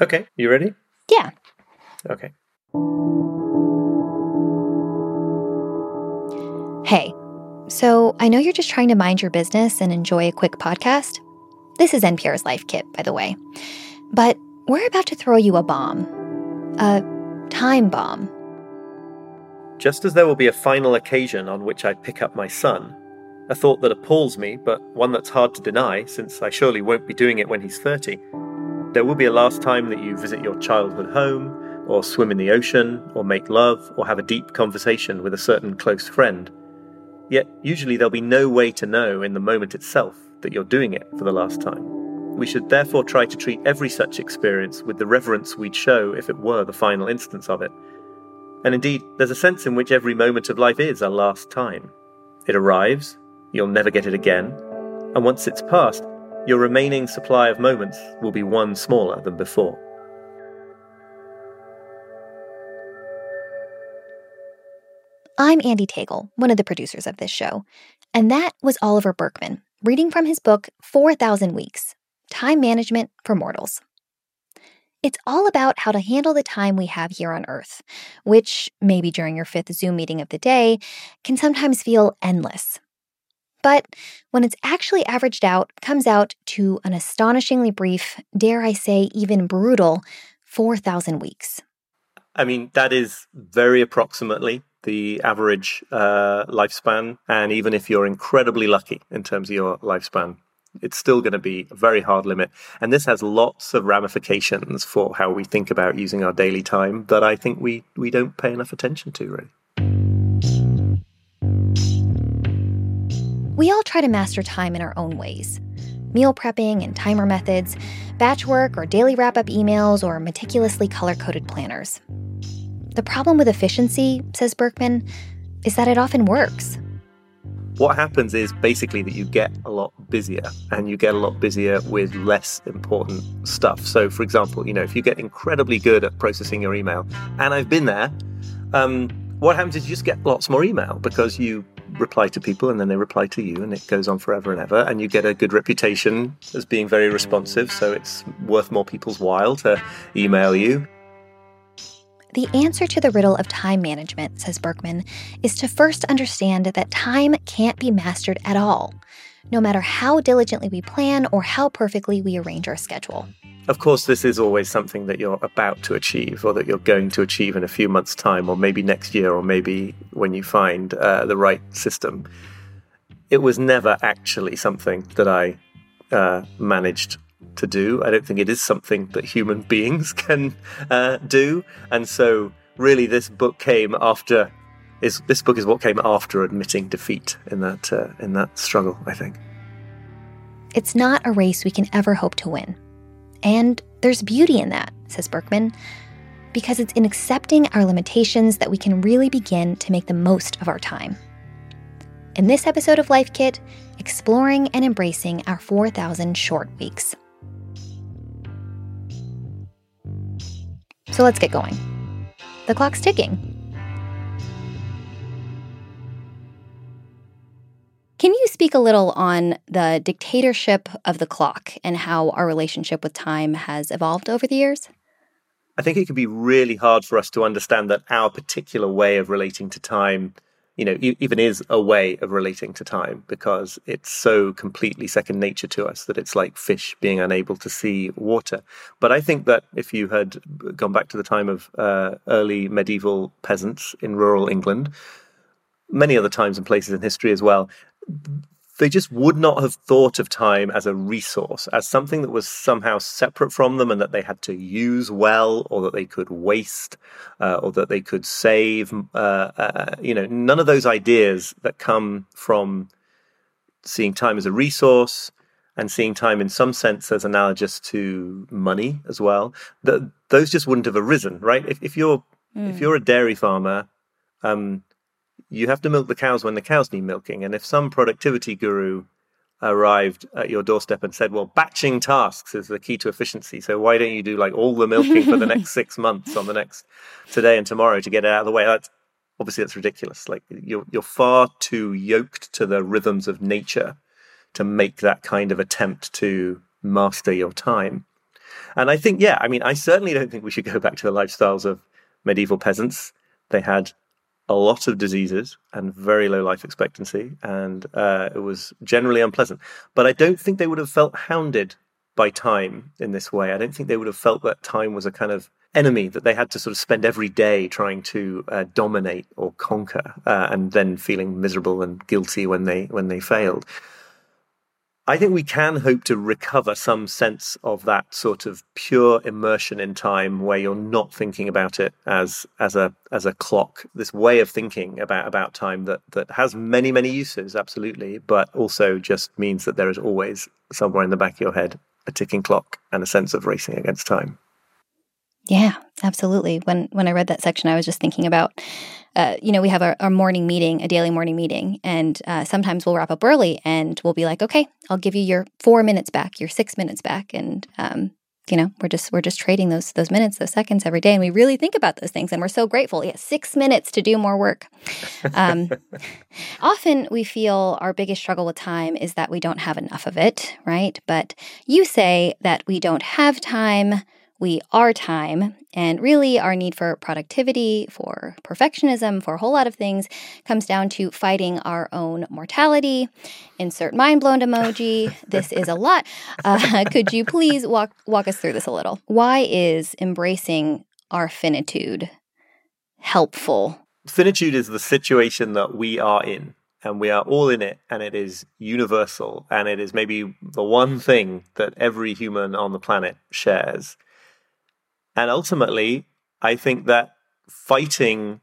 Okay, you ready? Yeah. Okay. Hey, so I know you're just trying to mind your business and enjoy a quick podcast. This is NPR's Life Kit, by the way. But we're about to throw you a bomb. A time bomb. Just as there will be a final occasion on which I pick up my son, a thought that appalls me, but one that's hard to deny since I surely won't be doing it when he's 30. There will be a last time that you visit your childhood home, or swim in the ocean, or make love, or have a deep conversation with a certain close friend. Yet, usually, there'll be no way to know in the moment itself that you're doing it for the last time. We should therefore try to treat every such experience with the reverence we'd show if it were the final instance of it. And indeed, there's a sense in which every moment of life is a last time. It arrives, you'll never get it again, and once it's past, your remaining supply of moments will be one smaller than before. I'm Andy Tagle, one of the producers of this show, and that was Oliver Burkeman reading from his book 4,000 Weeks Time Management for Mortals. It's all about how to handle the time we have here on Earth, which, maybe during your fifth Zoom meeting of the day, can sometimes feel endless. But when it's actually averaged out, comes out to an astonishingly brief, dare I say, even brutal 4,000 weeks. I mean, that is very approximately the average uh, lifespan. And even if you're incredibly lucky in terms of your lifespan, it's still going to be a very hard limit. And this has lots of ramifications for how we think about using our daily time that I think we, we don't pay enough attention to, really. Try to master time in our own ways meal prepping and timer methods, batch work or daily wrap up emails, or meticulously color coded planners. The problem with efficiency, says Burkeman, is that it often works. What happens is basically that you get a lot busier and you get a lot busier with less important stuff. So, for example, you know, if you get incredibly good at processing your email, and I've been there, um, what happens is you just get lots more email because you reply to people and then they reply to you and it goes on forever and ever. And you get a good reputation as being very responsive so it's worth more people's while to email you. The answer to the riddle of time management, says Burkeman, is to first understand that time can't be mastered at all, no matter how diligently we plan or how perfectly we arrange our schedule. Of course, this is always something that you're about to achieve or that you're going to achieve in a few months' time, or maybe next year, or maybe when you find uh, the right system. It was never actually something that I uh, managed to do. I don't think it is something that human beings can uh, do. And so, really, this book came after. Is this book is what came after admitting defeat in that uh, in that struggle? I think it's not a race we can ever hope to win, and there's beauty in that, says Burkeman, because it's in accepting our limitations that we can really begin to make the most of our time. In this episode of Life Kit, exploring and embracing our 4,000 short weeks. So let's get going. The clock's ticking. Can you speak a little on the dictatorship of the clock and how our relationship with time has evolved over the years? I think it can be really hard for us to understand that our particular way of relating to time you know, even is a way of relating to time because it's so completely second nature to us that it's like fish being unable to see water. But I think that if you had gone back to the time of uh, early medieval peasants in rural England, many other times and places in history as well, they just would not have thought of time as a resource, as something that was somehow separate from them and that they had to use well or that they could waste uh, or that they could save. Uh, uh, you know, none of those ideas that come from seeing time as a resource and seeing time in some sense as analogous to money as well, that those just wouldn't have arisen, right? If, if you're mm. if you're a dairy farmer, um, you have to milk the cows when the cows need milking. And if some productivity guru arrived at your doorstep and said, well, batching tasks is the key to efficiency. So why don't you do like all the milking for the next six months on the next today and tomorrow to get it out of the way? That's obviously that's ridiculous. Like you're, you're far too yoked to the rhythms of nature to make that kind of attempt to master your time. And I think, yeah, I mean, I certainly don't think we should go back to the lifestyles of medieval peasants. They had a lot of diseases and very low life expectancy, and uh, it was generally unpleasant. But I don't think they would have felt hounded by time in this way. I don't think they would have felt that time was a kind of enemy that they had to sort of spend every day trying to uh, dominate or conquer, uh, and then feeling miserable and guilty when they when they failed. I think we can hope to recover some sense of that sort of pure immersion in time where you're not thinking about it as as a as a clock, this way of thinking about about time that that has many, many uses, absolutely, but also just means that there is always somewhere in the back of your head a ticking clock and a sense of racing against time. Yeah, absolutely. When when I read that section, I was just thinking about, uh, you know, we have our, our, morning meeting, a daily morning meeting, and uh, sometimes we'll wrap up early, and we'll be like, okay, I'll give you your four minutes back, your six minutes back, and um, you know, we're just we're just trading those those minutes, those seconds every day, and we really think about those things, and we're so grateful. Yeah, six minutes to do more work. Um, often we feel our biggest struggle with time is that we don't have enough of it, right? But you say that we don't have time we are time. And really, our need for productivity, for perfectionism, for a whole lot of things comes down to fighting our own mortality. Insert mind blown emoji. this is a lot. Uh, could you please walk, walk us through this a little? Why is embracing our finitude helpful? Finitude is the situation that we are in and we are all in it and it is universal and it is maybe the one thing that every human on the planet shares and ultimately, I think that fighting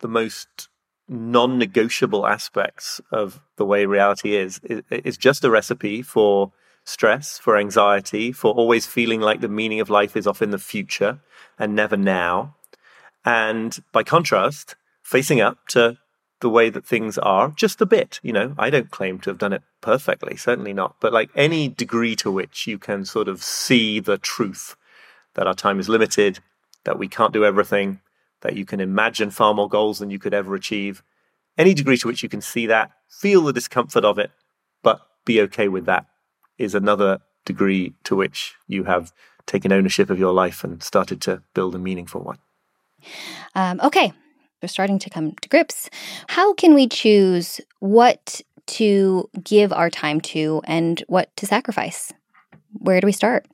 the most non negotiable aspects of the way reality is, is, is just a recipe for stress, for anxiety, for always feeling like the meaning of life is off in the future and never now. And by contrast, facing up to the way that things are just a bit. You know, I don't claim to have done it perfectly, certainly not, but like any degree to which you can sort of see the truth that our time is limited, that we can't do everything, that you can imagine far more goals than you could ever achieve. Any degree to which you can see that, feel the discomfort of it, but be okay with that is another degree to which you have taken ownership of your life and started to build a meaningful one. Um, okay, we're starting to come to grips. How can we choose what to give our time to and what to sacrifice? Where do we start?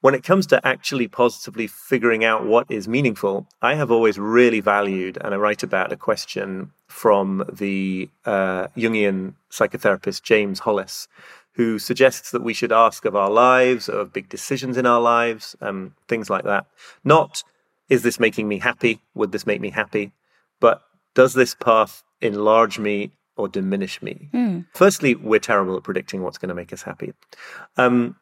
When it comes to actually positively figuring out what is meaningful, I have always really valued, and I write about a question from the uh, Jungian psychotherapist James Hollis, who suggests that we should ask of our lives, of big decisions in our lives, um, things like that. Not, is this making me happy? Would this make me happy? But does this path enlarge me or diminish me? Mm. Firstly, we're terrible at predicting what's going to make us happy. Um,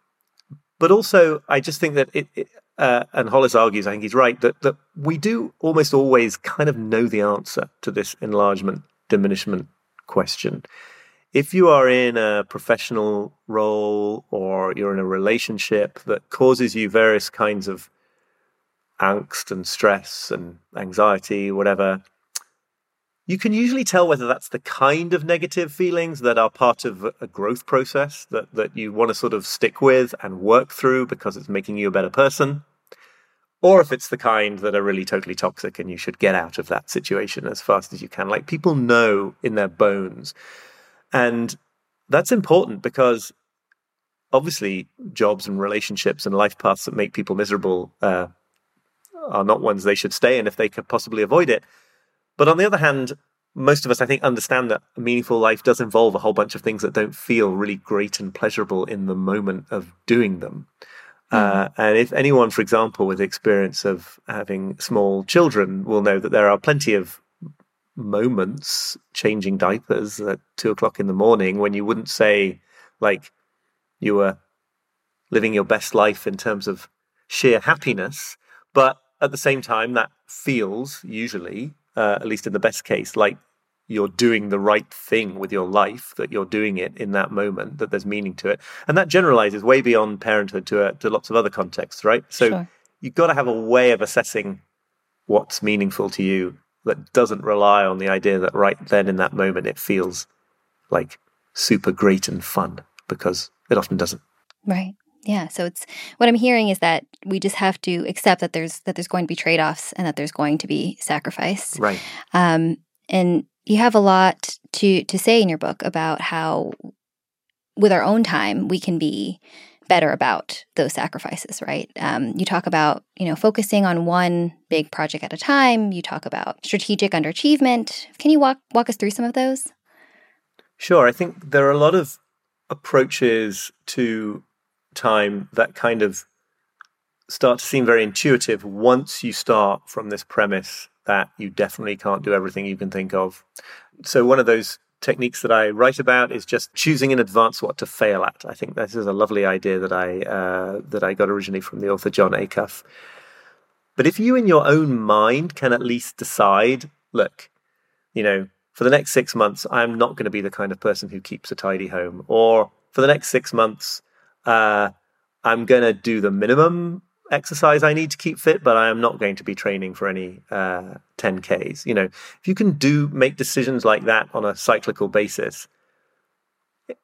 but also, I just think that it, it uh, and Hollis argues, I think he's right, that, that we do almost always kind of know the answer to this enlargement diminishment question. If you are in a professional role or you're in a relationship that causes you various kinds of angst and stress and anxiety, whatever, you can usually tell whether that's the kind of negative feelings that are part of a growth process that, that you want to sort of stick with and work through because it's making you a better person, or if it's the kind that are really totally toxic and you should get out of that situation as fast as you can. Like people know in their bones. And that's important because obviously jobs and relationships and life paths that make people miserable uh, are not ones they should stay in if they could possibly avoid it. But on the other hand, most of us, I think, understand that a meaningful life does involve a whole bunch of things that don't feel really great and pleasurable in the moment of doing them. Mm. Uh, and if anyone, for example, with experience of having small children will know that there are plenty of moments changing diapers at two o'clock in the morning when you wouldn't say, like, you were living your best life in terms of sheer happiness. But at the same time, that feels usually uh, at least in the best case, like you're doing the right thing with your life, that you're doing it in that moment, that there's meaning to it. And that generalizes way beyond parenthood to, uh, to lots of other contexts, right? So sure. you've got to have a way of assessing what's meaningful to you that doesn't rely on the idea that right then in that moment it feels like super great and fun because it often doesn't. Right. Yeah, so it's what I'm hearing is that we just have to accept that there's that there's going to be trade offs and that there's going to be sacrifice. Right. Um, and you have a lot to to say in your book about how, with our own time, we can be better about those sacrifices. Right. Um, you talk about you know focusing on one big project at a time. You talk about strategic underachievement. Can you walk walk us through some of those? Sure. I think there are a lot of approaches to time that kind of start to seem very intuitive once you start from this premise that you definitely can't do everything you can think of. So, one of those techniques that I write about is just choosing in advance what to fail at. I think this is a lovely idea that I uh, that I got originally from the author Jon Acuff. But if you, in your own mind, can at least decide, look, you know, for the next six months, I'm not going to be the kind of person who keeps a tidy home, or for the next six months, uh, I'm going to do the minimum exercise I need to keep fit, but I am not going to be training for any uh, 10Ks. You know, if you can do make decisions like that on a cyclical basis,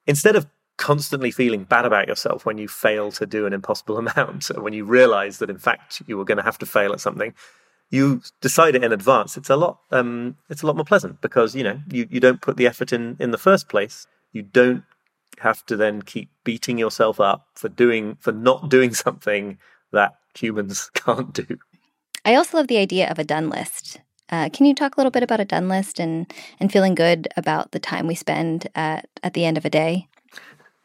instead of constantly feeling bad about yourself when you fail to do an impossible amount, when you realize that in fact you were going to have to fail at something, you decide it in advance. It's a lot. Um, it's a lot more pleasant because you know you, you don't put the effort in in the first place. You don't have to then keep beating yourself up for doing for not doing something that humans can't do. I also love the idea of a done list. Uh, can you talk a little bit about a done list and and feeling good about the time we spend at at the end of a day?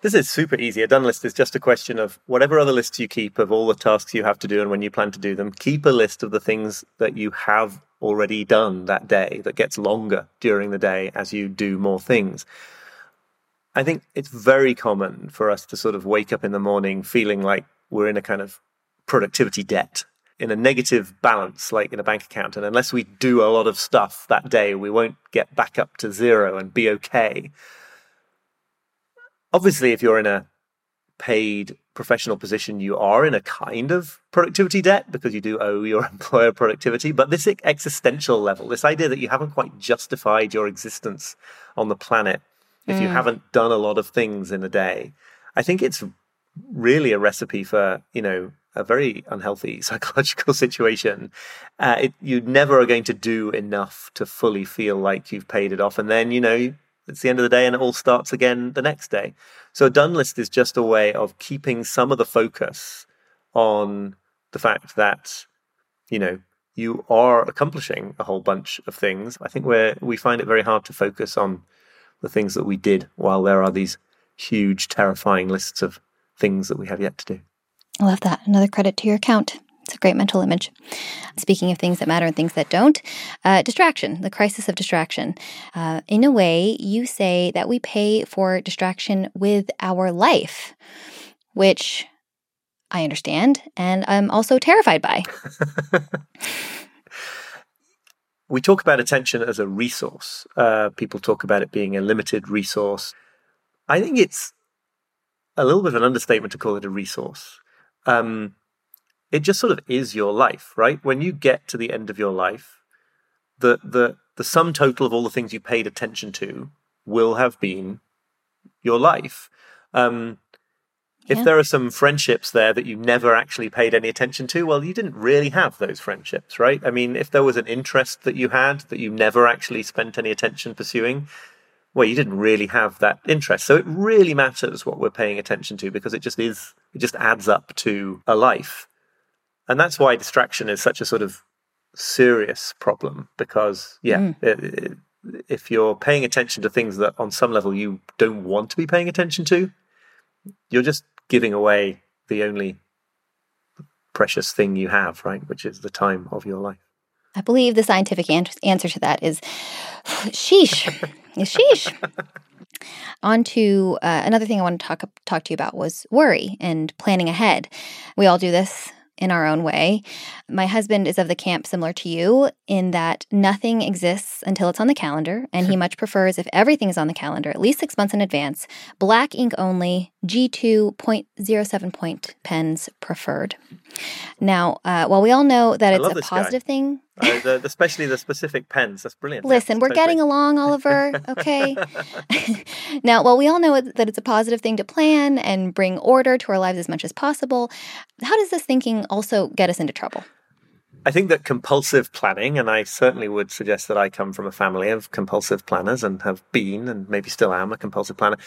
This is super easy. A done list is just a question of whatever other lists you keep of all the tasks you have to do and when you plan to do them. Keep a list of the things that you have already done that day that gets longer during the day as you do more things. I think it's very common for us to sort of wake up in the morning feeling like we're in a kind of productivity debt, in a negative balance, like in a bank account. And unless we do a lot of stuff that day, we won't get back up to zero and be okay. Obviously, if you're in a paid professional position, you are in a kind of productivity debt because you do owe your employer productivity. But this existential level, this idea that you haven't quite justified your existence on the planet if mm. you haven't done a lot of things in a day. I think it's really a recipe for, you know, a very unhealthy psychological situation. Uh, it, you never are going to do enough to fully feel like you've paid it off. And then, you know, it's the end of the day and it all starts again the next day. So a done list is just a way of keeping some of the focus on the fact that, you know, you are accomplishing a whole bunch of things. I think where we find it very hard to focus on the things that we did while there are these huge, terrifying lists of things that we have yet to do. I love that. Another credit to your account. It's a great mental image. Speaking of things that matter and things that don't, uh, distraction, the crisis of distraction. Uh, in a way, you say that we pay for distraction with our life, which I understand and I'm also terrified by. we talk about attention as a resource. Uh, people talk about it being a limited resource. I think it's a little bit of an understatement to call it a resource. Um, it just sort of is your life, right? When you get to the end of your life, the the the sum total of all the things you paid attention to will have been your life. Um, if there are some friendships there that you never actually paid any attention to, well, you didn't really have those friendships, right? I mean, if there was an interest that you had that you never actually spent any attention pursuing, well, you didn't really have that interest. So it really matters what we're paying attention to because it just is, it just adds up to a life. And that's why distraction is such a sort of serious problem because, yeah, mm. it, it, if you're paying attention to things that on some level you don't want to be paying attention to, you're just giving away the only precious thing you have, right? Which is the time of your life. I believe the scientific an- answer to that is sheesh. sheesh. On to uh, another thing I want to talk talk to you about was worry and planning ahead. We all do this in our own way. My husband is of the camp similar to you in that nothing exists until it's on the calendar, and he much prefers if everything is on the calendar at least six months in advance. Black ink only, G2.07 point pens preferred. Now, uh, while we all know that it's a positive guy. thing, Uh, the, especially the specific pens. That's brilliant. Listen, we're totally. getting along, Oliver. Okay. now, while we all know that it's a positive thing to plan and bring order to our lives as much as possible. How does this thinking also get us into trouble? I think that compulsive planning, and I certainly would suggest that I come from a family of compulsive planners and have been and maybe still am a compulsive planner.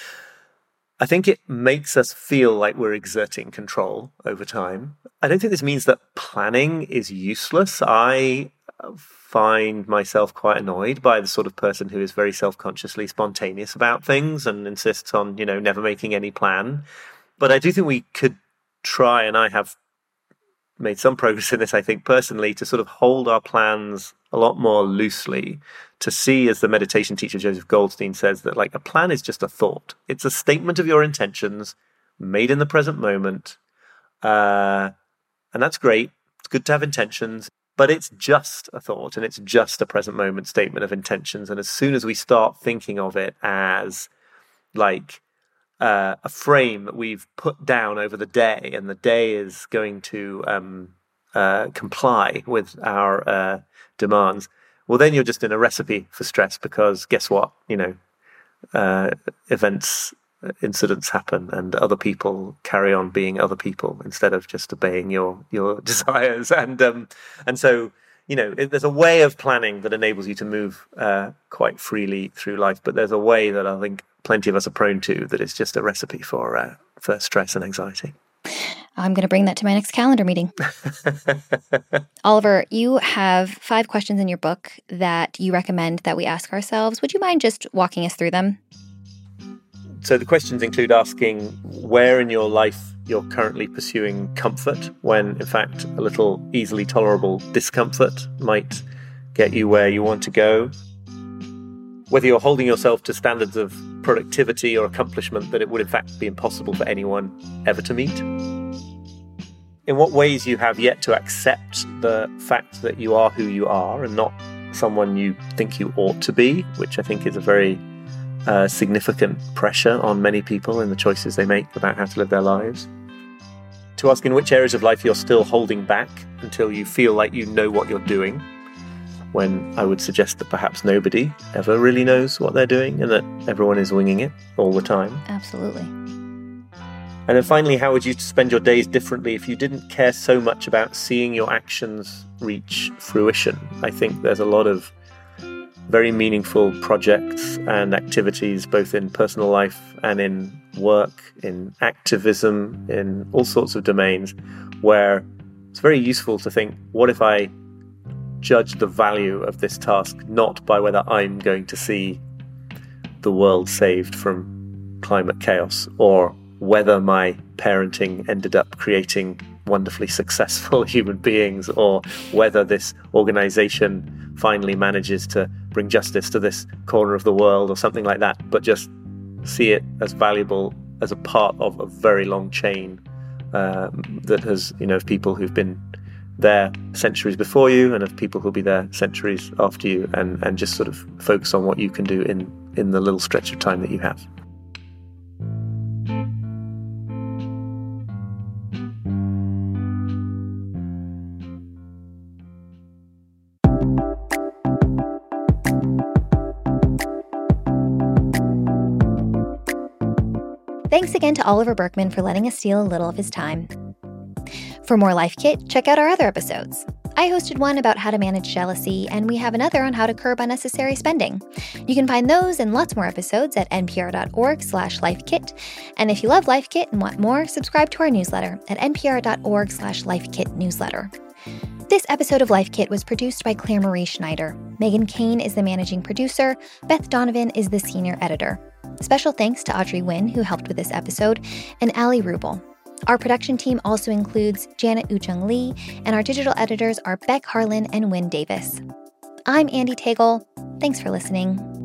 I think it makes us feel like we're exerting control over time. I don't think this means that planning is useless. I find myself quite annoyed by the sort of person who is very self-consciously spontaneous about things and insists on, you know, never making any plan. But I do think we could try, and I have made some progress in this, I think, personally, to sort of hold our plans a lot more loosely, to see, as the meditation teacher Joseph Goldstein says, that like a plan is just a thought. It's a statement of your intentions made in the present moment. Uh, and that's great. It's good to have intentions, but it's just a thought and it's just a present moment statement of intentions. And as soon as we start thinking of it as like, uh, a frame that we've put down over the day, and the day is going to um, uh, comply with our uh, demands, well, then you're just in a recipe for stress because guess what? You know, uh, events, incidents happen, and other people carry on being other people instead of just obeying your your desires, and um, and so you know, there's a way of planning that enables you to move uh, quite freely through life, but there's a way that I think plenty of us are prone to that is just a recipe for uh, for stress and anxiety. I'm going to bring that to my next calendar meeting. Oliver, you have five questions in your book that you recommend that we ask ourselves. Would you mind just walking us through them? So the questions include asking where in your life you're currently pursuing comfort when, in fact, a little easily tolerable discomfort might get you where you want to go. Whether you're holding yourself to standards of productivity or accomplishment that it would, in fact, be impossible for anyone ever to meet. In what ways you have yet to accept the fact that you are who you are and not someone you think you ought to be, which I think is a very uh, significant pressure on many people in the choices they make about how to live their lives. To ask in which areas of life you're still holding back until you feel like you know what you're doing, when I would suggest that perhaps nobody ever really knows what they're doing and that everyone is winging it all the time. Absolutely. And then finally, how would you spend your days differently if you didn't care so much about seeing your actions reach fruition? I think there's a lot of very meaningful projects and activities, both in personal life and in work, in activism, in all sorts of domains, where it's very useful to think what if I judge the value of this task not by whether I'm going to see the world saved from climate chaos or whether my parenting ended up creating wonderfully successful human beings or whether this organization finally manages to bring justice to this corner of the world or something like that, but just see it as valuable as a part of a very long chain um, that has, you know, of people who've been there centuries before you and of people who'll be there centuries after you and, and just sort of focus on what you can do in, in the little stretch of time that you have. Thanks again to Oliver Burkeman for letting us steal a little of his time. For more Life Kit, check out our other episodes. I hosted one about how to manage jealousy, and we have another on how to curb unnecessary spending. You can find those and lots more episodes at npr.org slash lifekit. And if you love Life Kit and want more, subscribe to our newsletter at npr.org slash lifekit newsletter. This episode of Life Kit was produced by Clare Marie Schneider. Megan Kane is the managing producer. Beth Donovan is the senior editor. Special thanks to Audrey Nguyen, who helped with this episode, and Ali Rubel. Our production team also includes Janet Woojeong Lee, and our digital editors are Beck Harlan and Wynne Davis. I'm Andy Tagle. Thanks for listening.